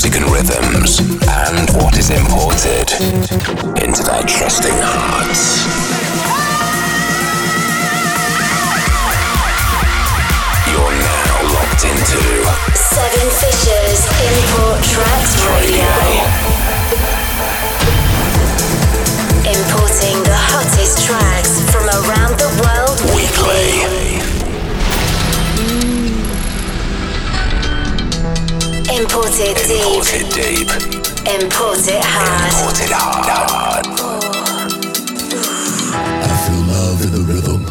music and rhythms, and what is imported into their trusting hearts. You're now locked into Seven Fishers Import Tracks Radio. Importing the hottest tracks from around the world weekly. Import it Import deep. it deep. Import it hard. Import it hard. I feel love in the rhythm.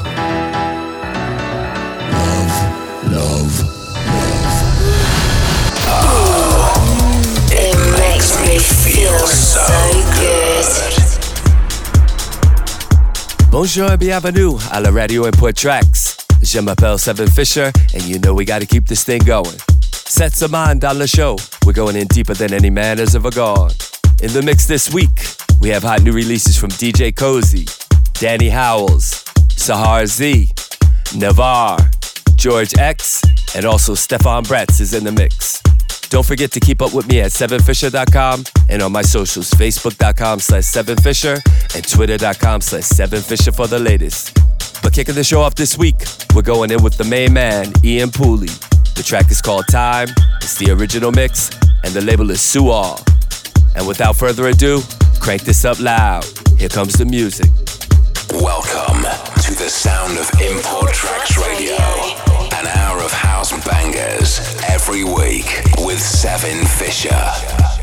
Love, love, love. It makes me feel so good. Bonjour et bienvenue à la radio Import Tracks. Je m'appelle Seven Fisher, and you know we gotta keep this thing going. Sets a mind on the show. We're going in deeper than any man has ever gone. In the mix this week, we have hot new releases from DJ Koze, Danny Howells, Sahar Z, Navar, George X, and also Stefan Bretz is in the mix. Don't forget to keep up with me at 7fisher.com and on my socials, facebook.com slash 7fisher and twitter.com slash 7fisher for the latest. But kicking the show off this week, we're going in with the main man, Ian Pooley. The track is called Time, it's the original mix, and the label is Sual. And without further ado, crank this up loud. Here comes the music. Welcome to the sound of Import Tracks Radio. An hour of house bangers every week with Seven Fisher.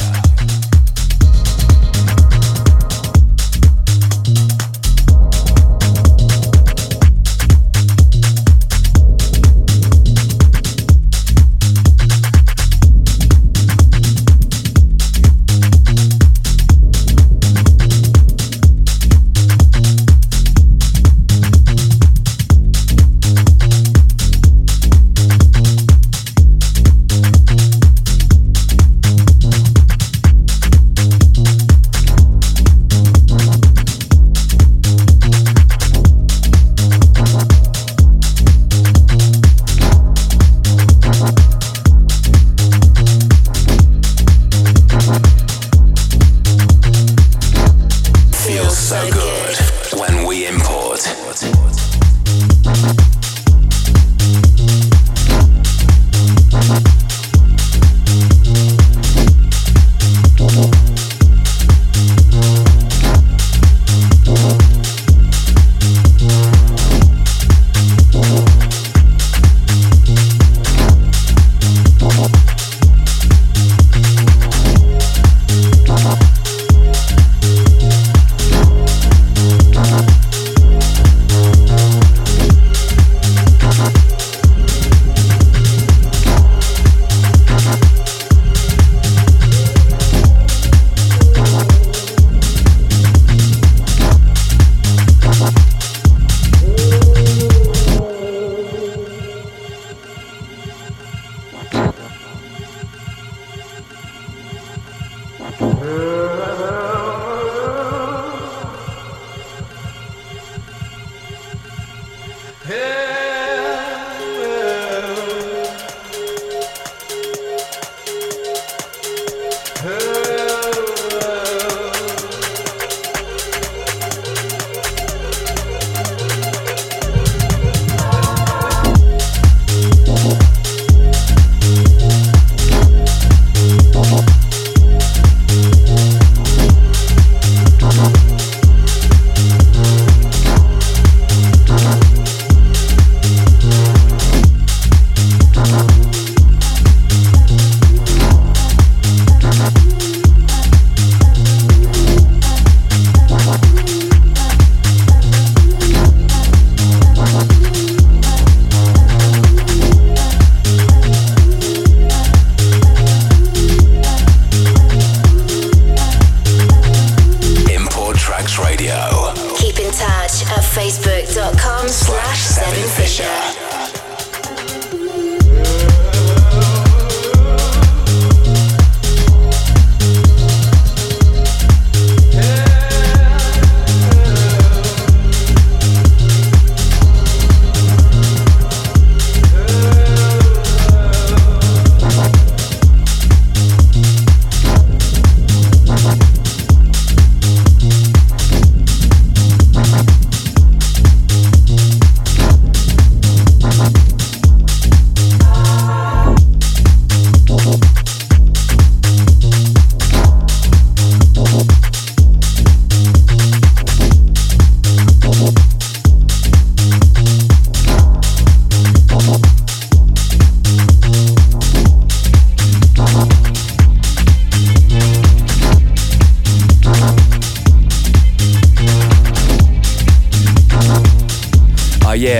Oh.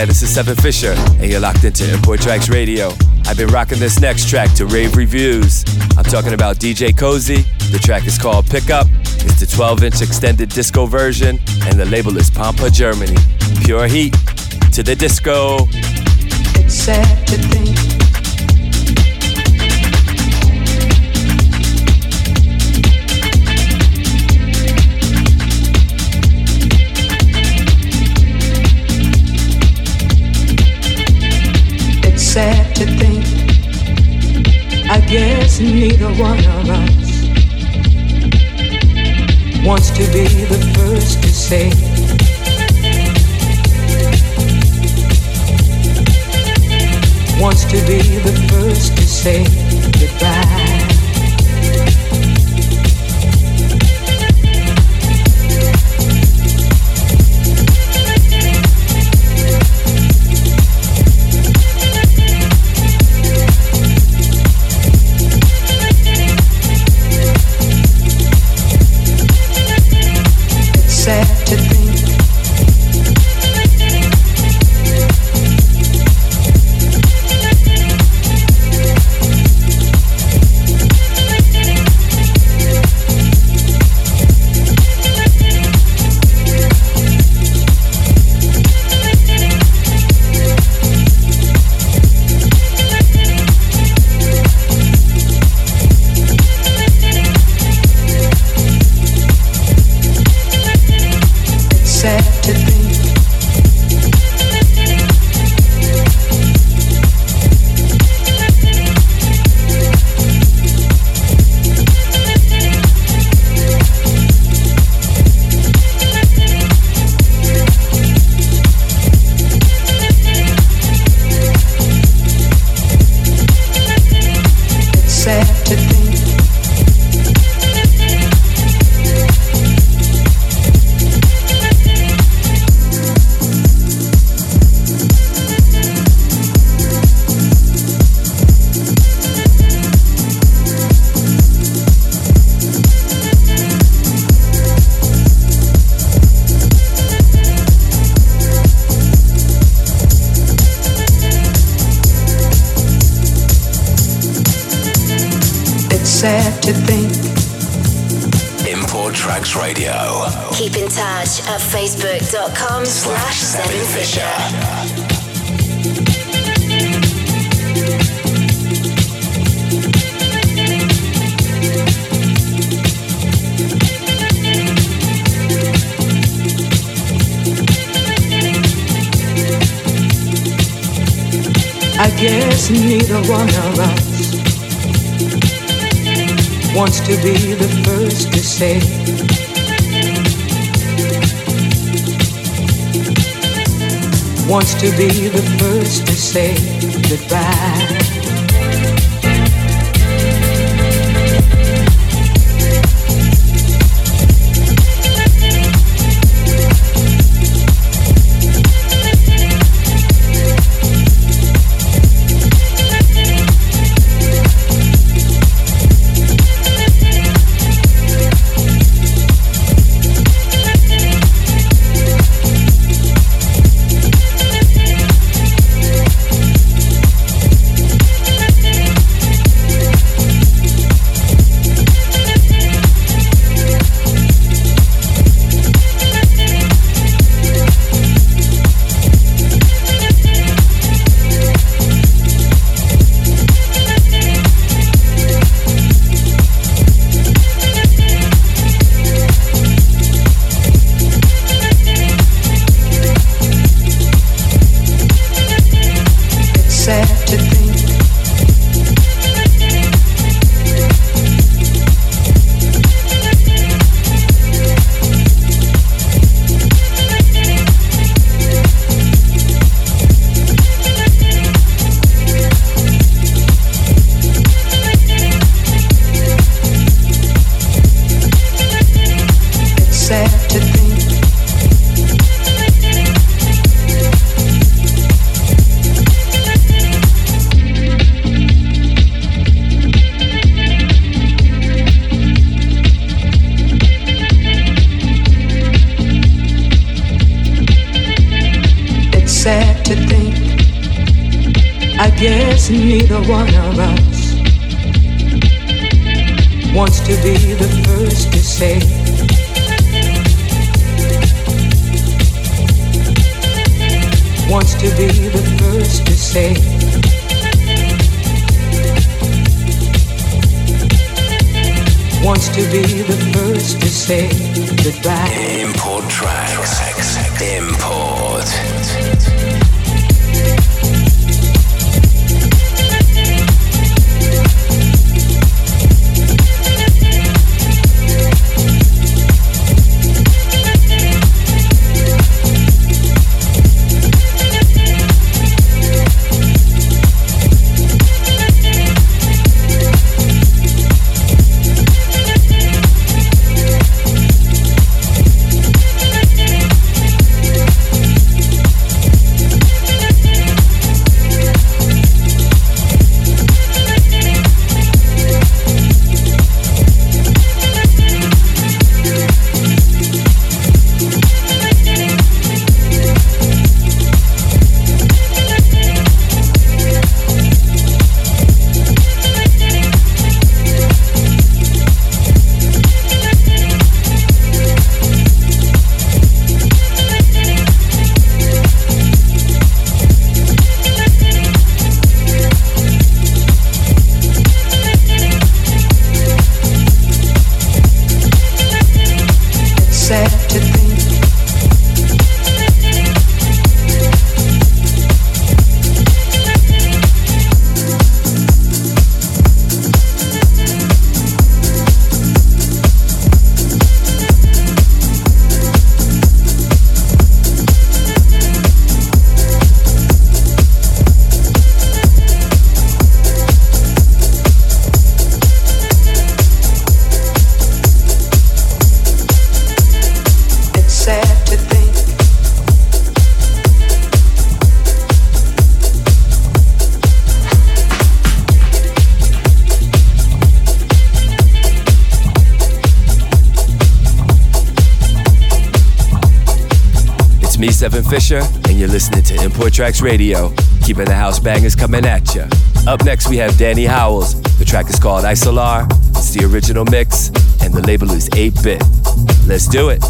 Yeah, this is Seven Fisher, and you're locked into Import Tracks Radio. I've been rocking this next track to rave reviews. I'm talking about DJ Koze. The track is called Pickup. It's the 12 inch extended disco version, and the label is Pampa Germany. Pure heat to the disco. It's sad to think sad to think. I guess neither one of us wants to be the first to say. Wants to be the first to say goodbye. Say Wants to be the first to say. Wants to be the first to say goodbye. Import tracks. Import. Fisher, and you're listening to Import Tracks Radio, keeping the house bangers coming at you. Up next, we have Danny Howells. The track is called Isolar. It's the original mix, and the label is 8 bit. Let's do it.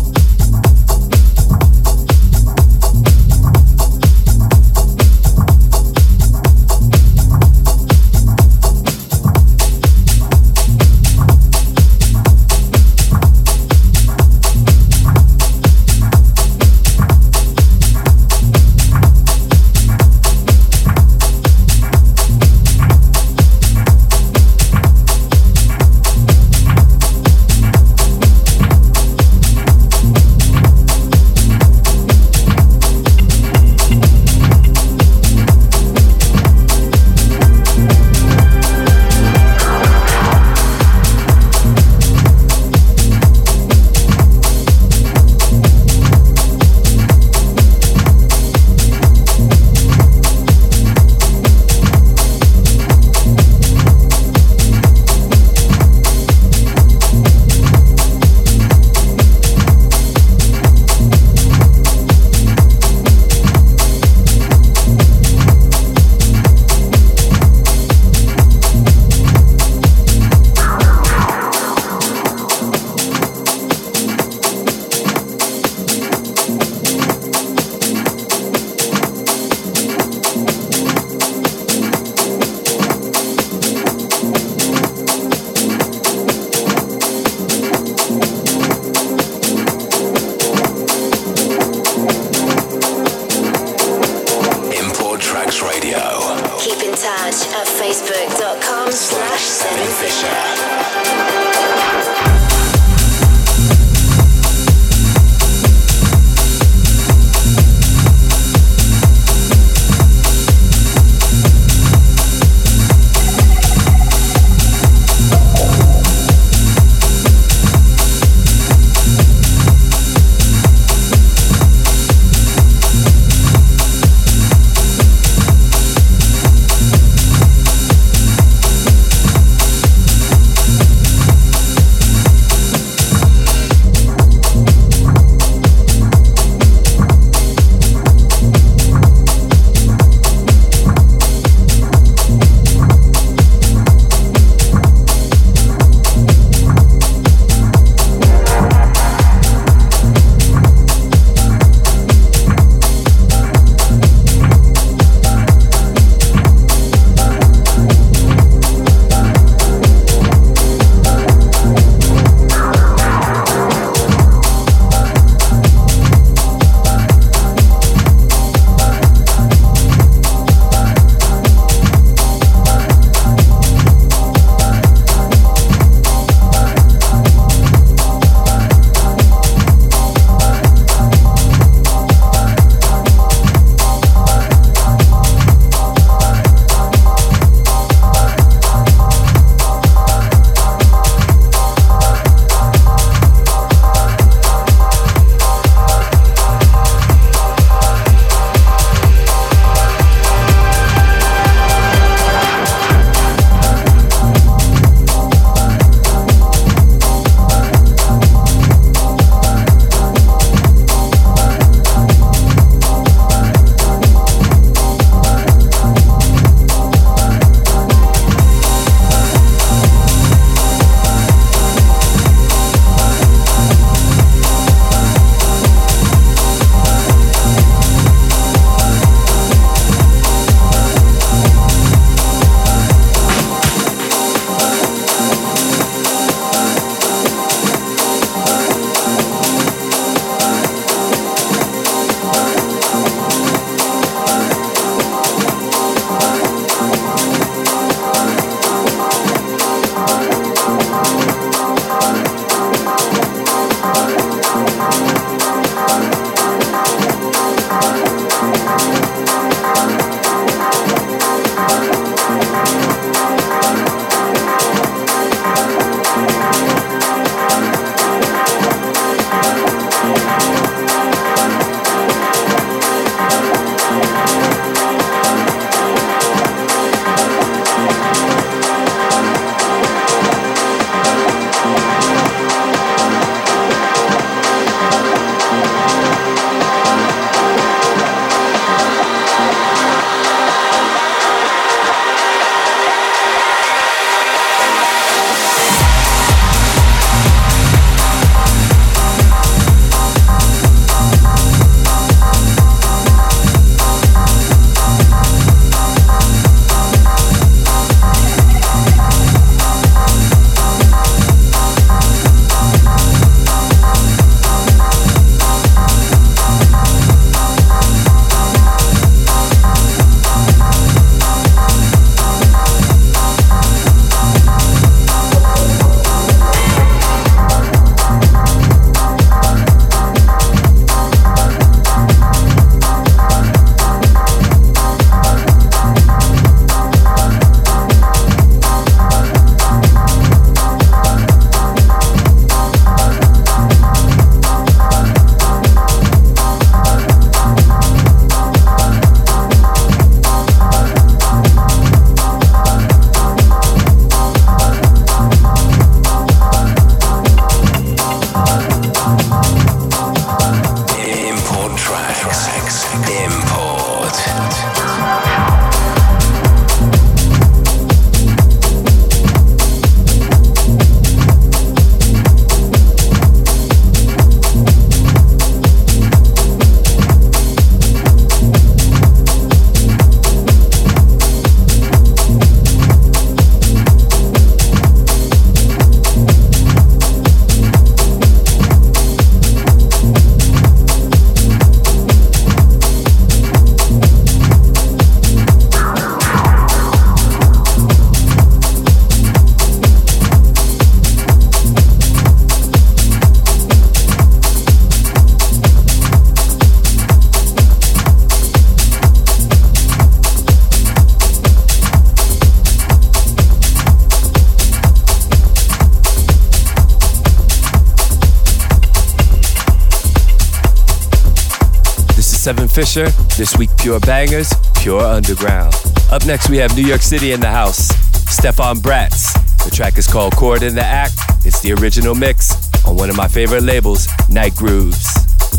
Fisher. This week, Pure Bangers, Pure Underground. Up next, we have New York City in the house. Stefan Bratz. The track is called Chord in the Act. It's the original mix on one of my favorite labels, Nite Grooves.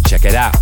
Check it out.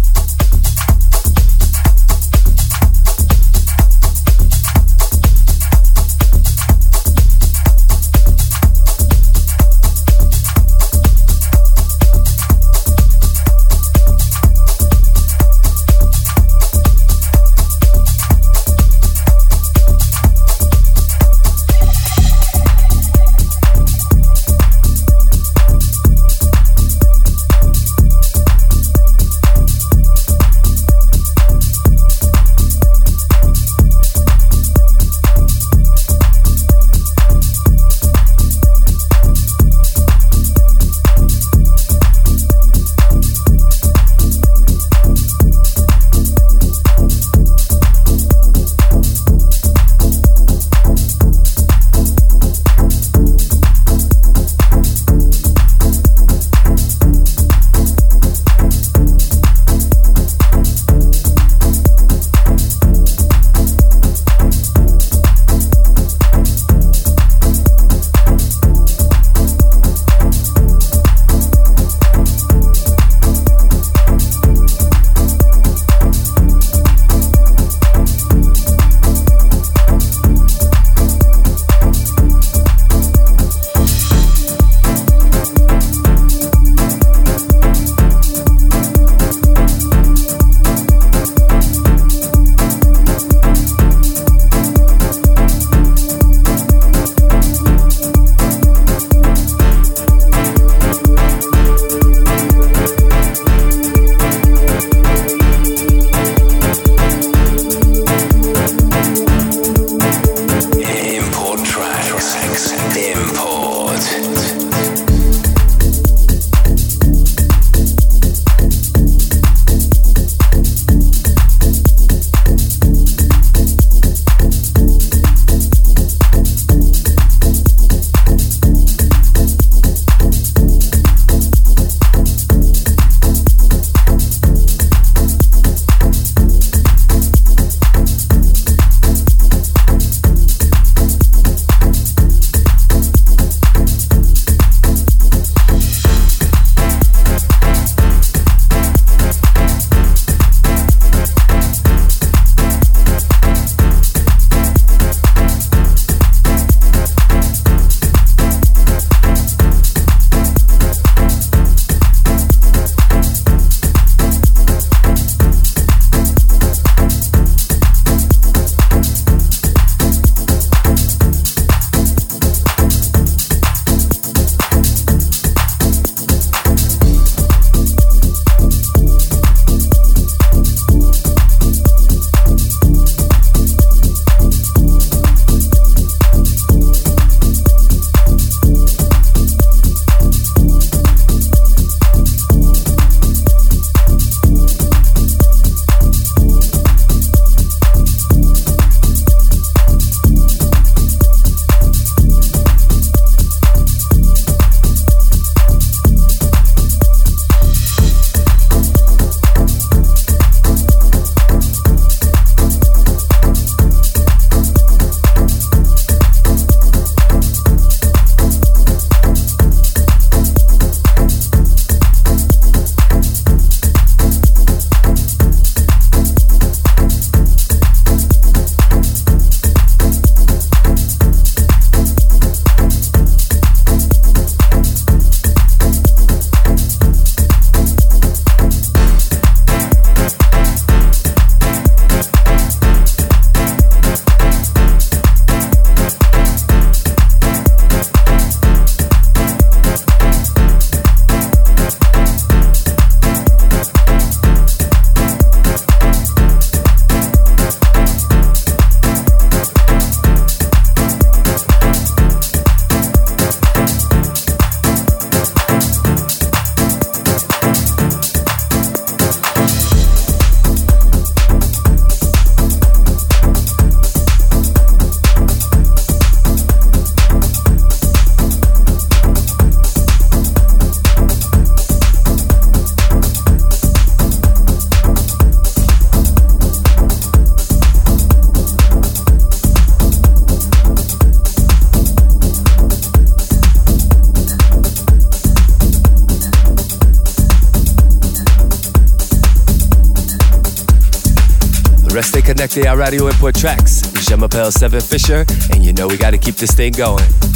Connectés à Radio Import Tracks. Je m'appelle Seven Fisher, and you know we gotta keep this thing going.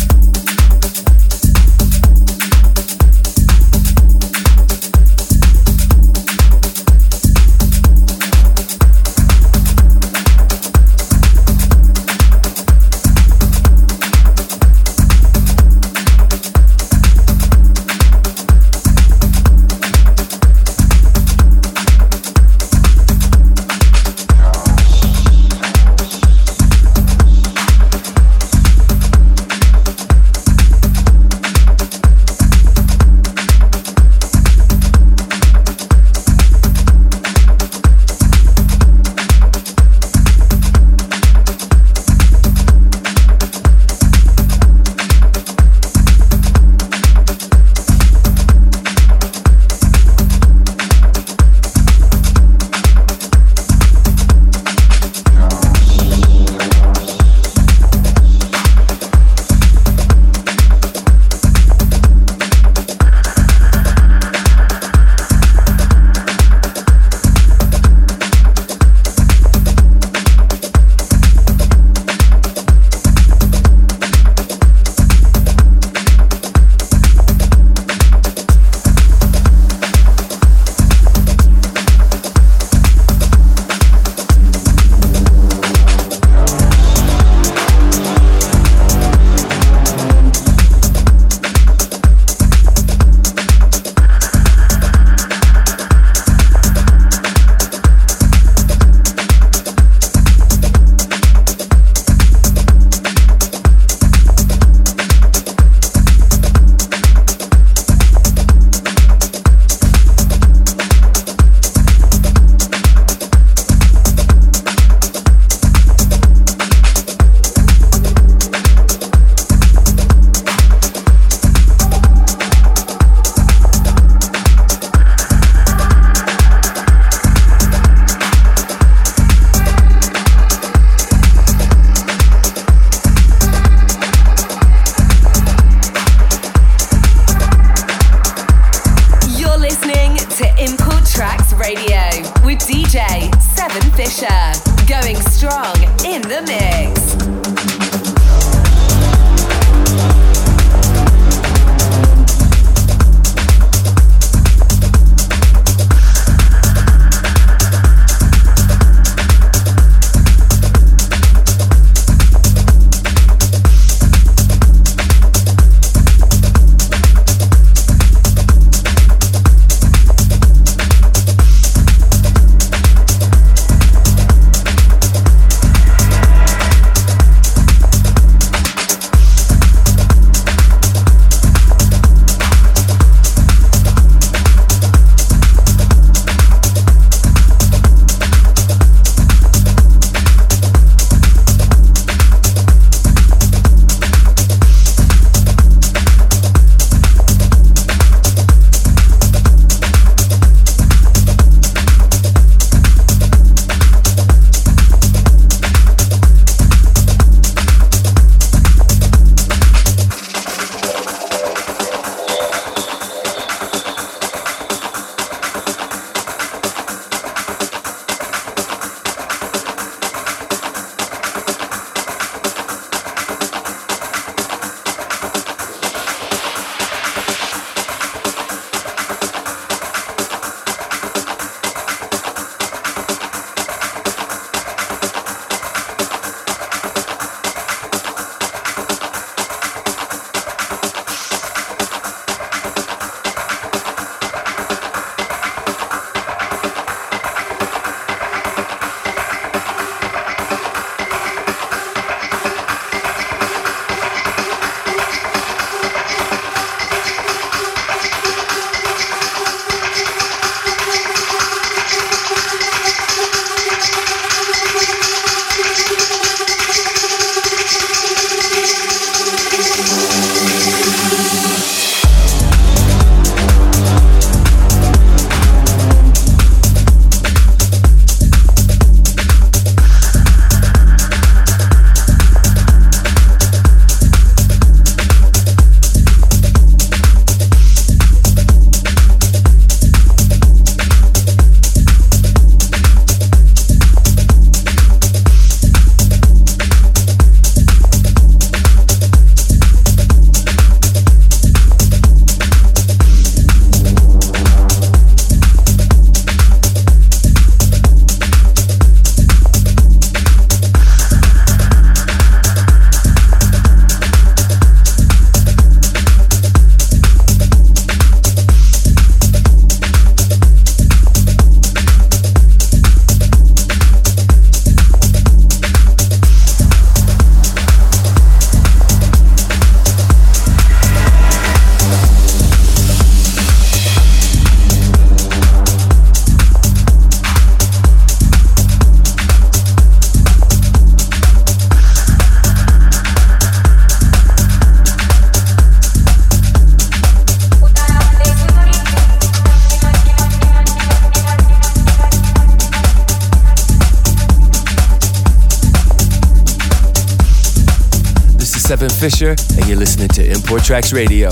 Fisher, and you're listening to Import Tracks Radio.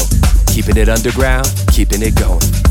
Keeping it underground, keeping it going.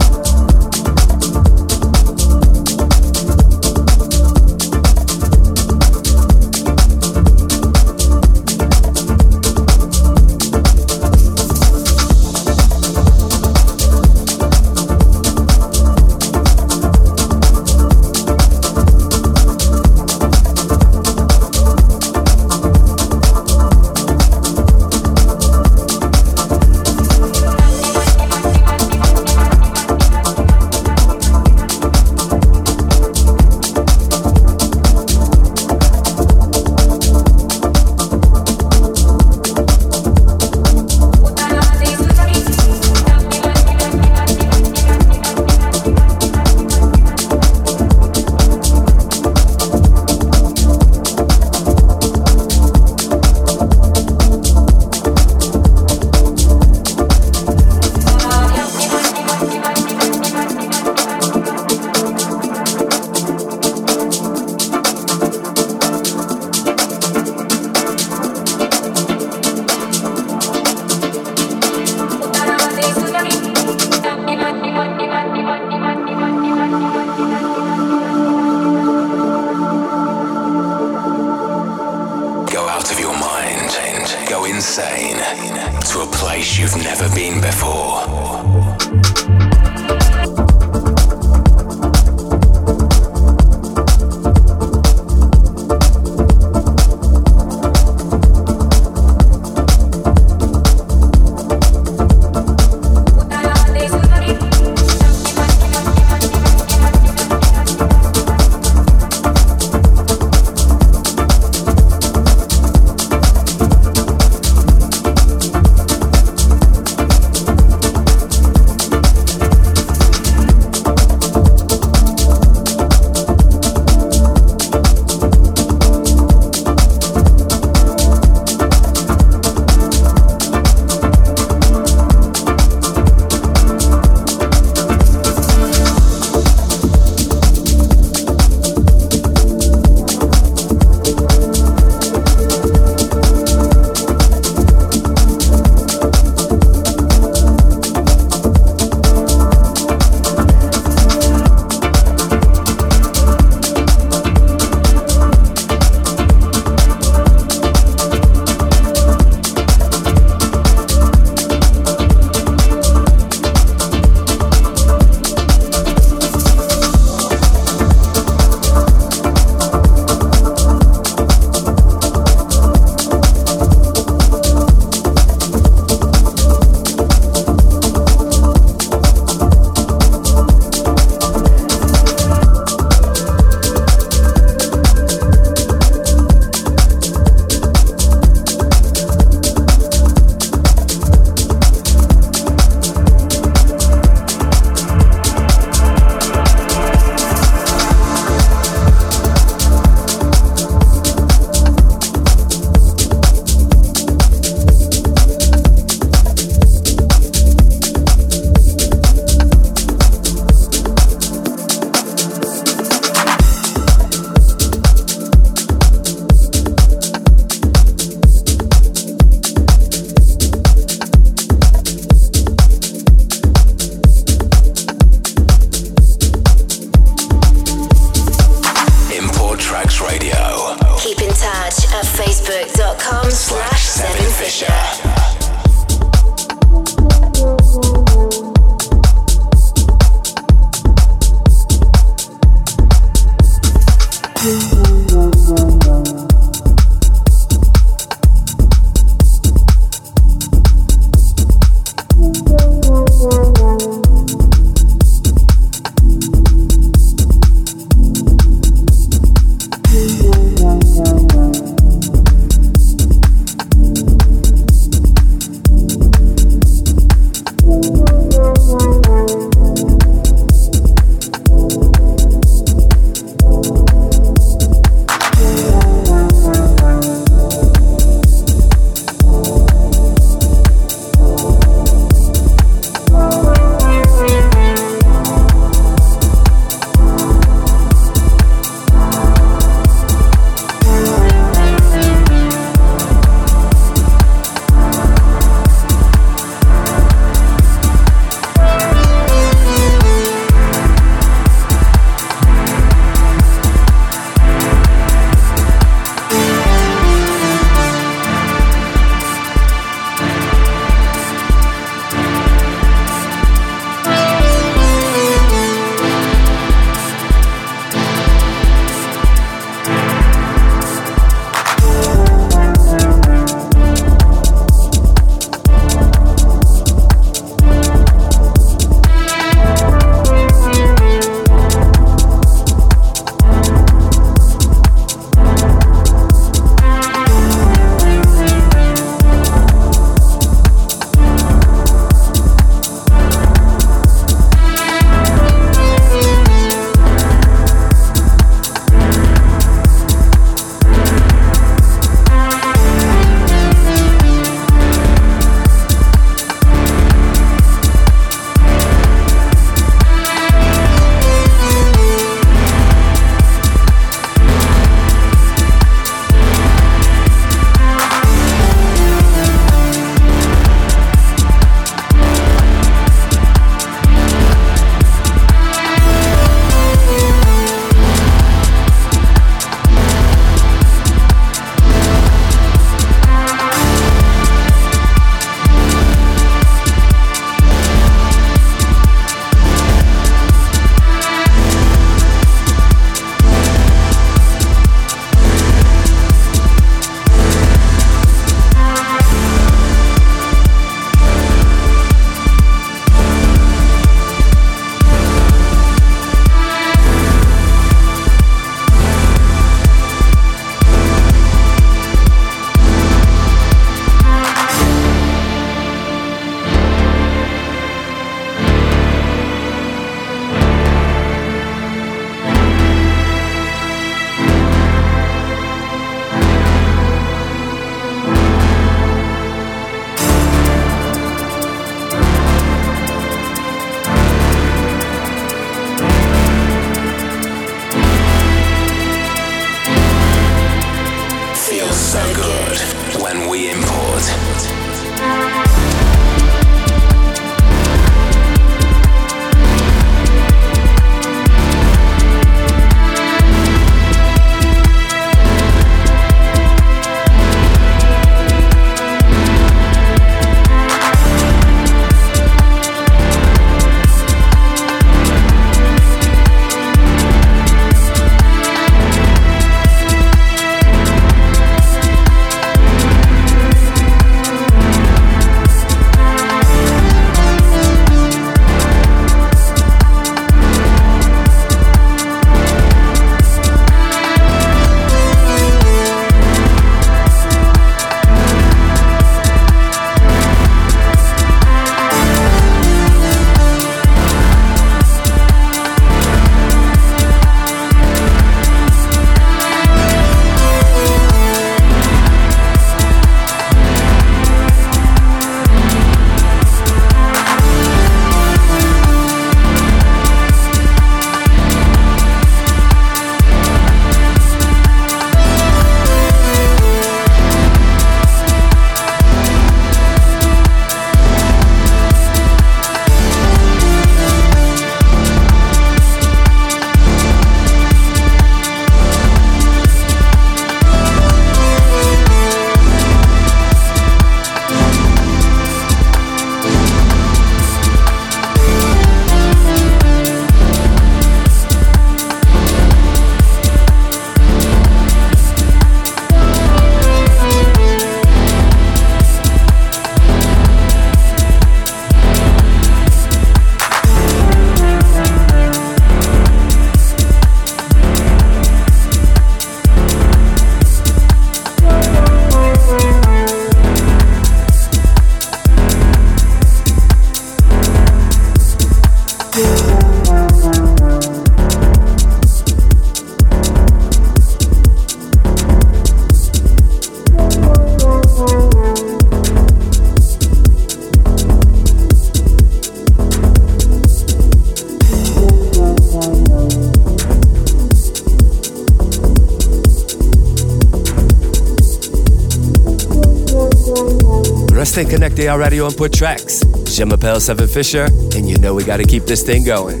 Stay connected, our radio Import Tracks. Jim Appel, Seven Fisher, and you know we gotta keep this thing going.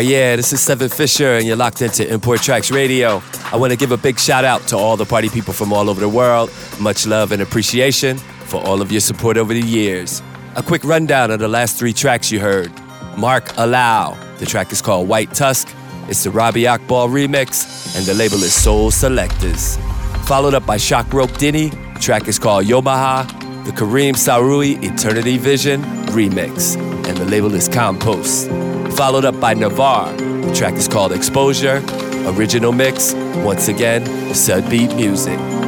Uh, yeah, this is Seven Fisher, and you're locked into Import Tracks Radio. I want to give a big shout out to all the party people from all over the world. Much love and appreciation for all of your support over the years. A quick rundown of the last three tracks you heard Mark Allow. The track is called White Tusk. It's the Robbie Akbal remix, and the label is Soul Selectors. Followed up by Shahrokh Dini. The track is called Yomaha. The Karim Sahraoui Eternity Vision remix, and the label is Compost followed up by Navarre. The track is called Exposure, original mix, once again, Sudbeat Music.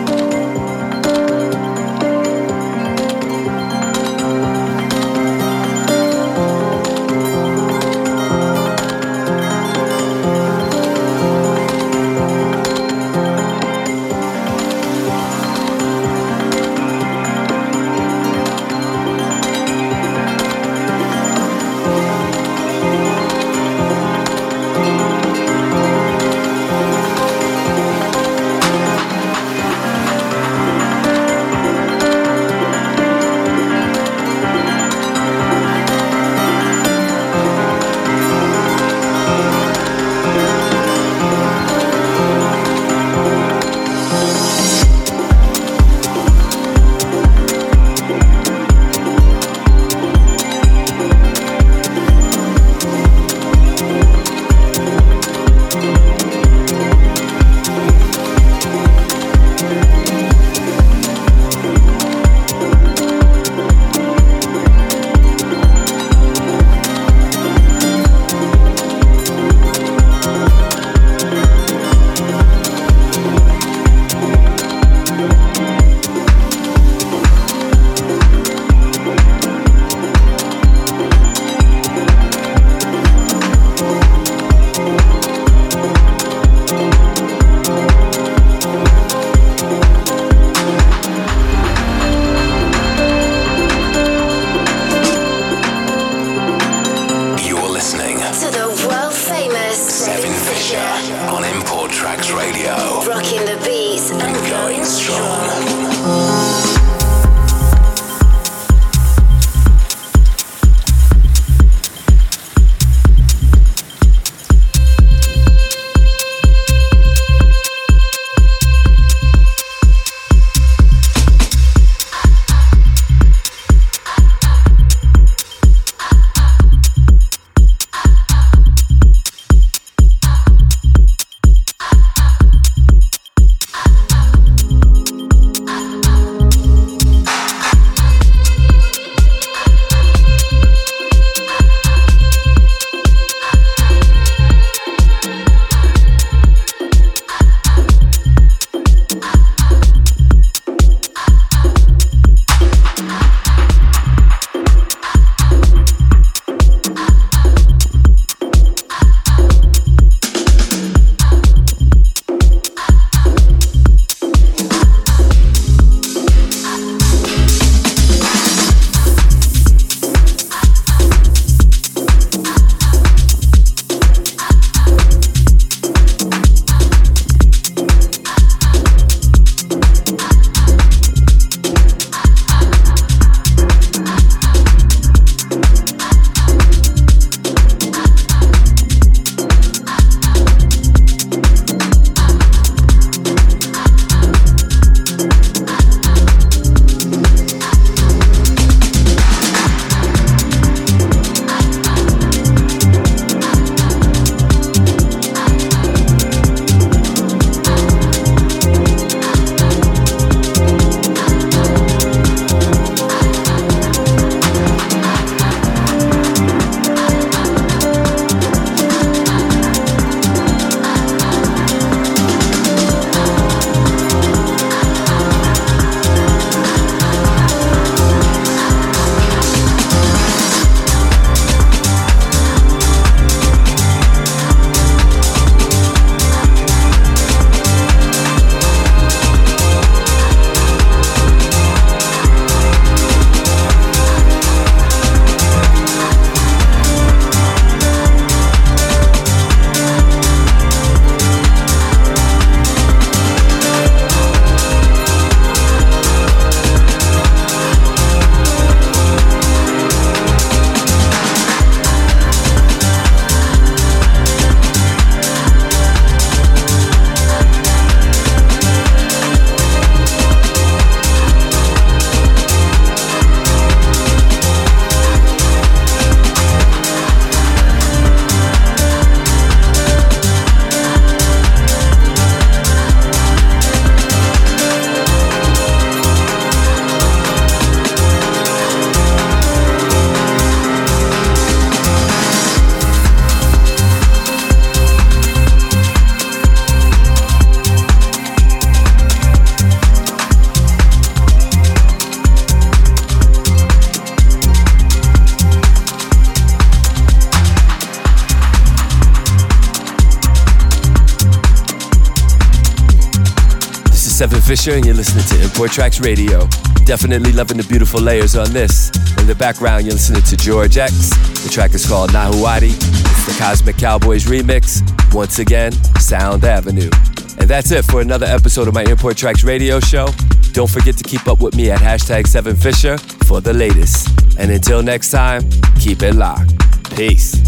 Fisher, and you're listening to Import Tracks Radio. Definitely loving the beautiful layers on this. In the background, you're listening to George X. The track is called Nahuati. It's the Cosmic Cowboys remix. Once again, Sound Avenue. And that's it for another episode of my Import Tracks Radio show. Don't forget to keep up with me at hashtag 7Fisher for the latest. And until next time, keep it locked. Peace.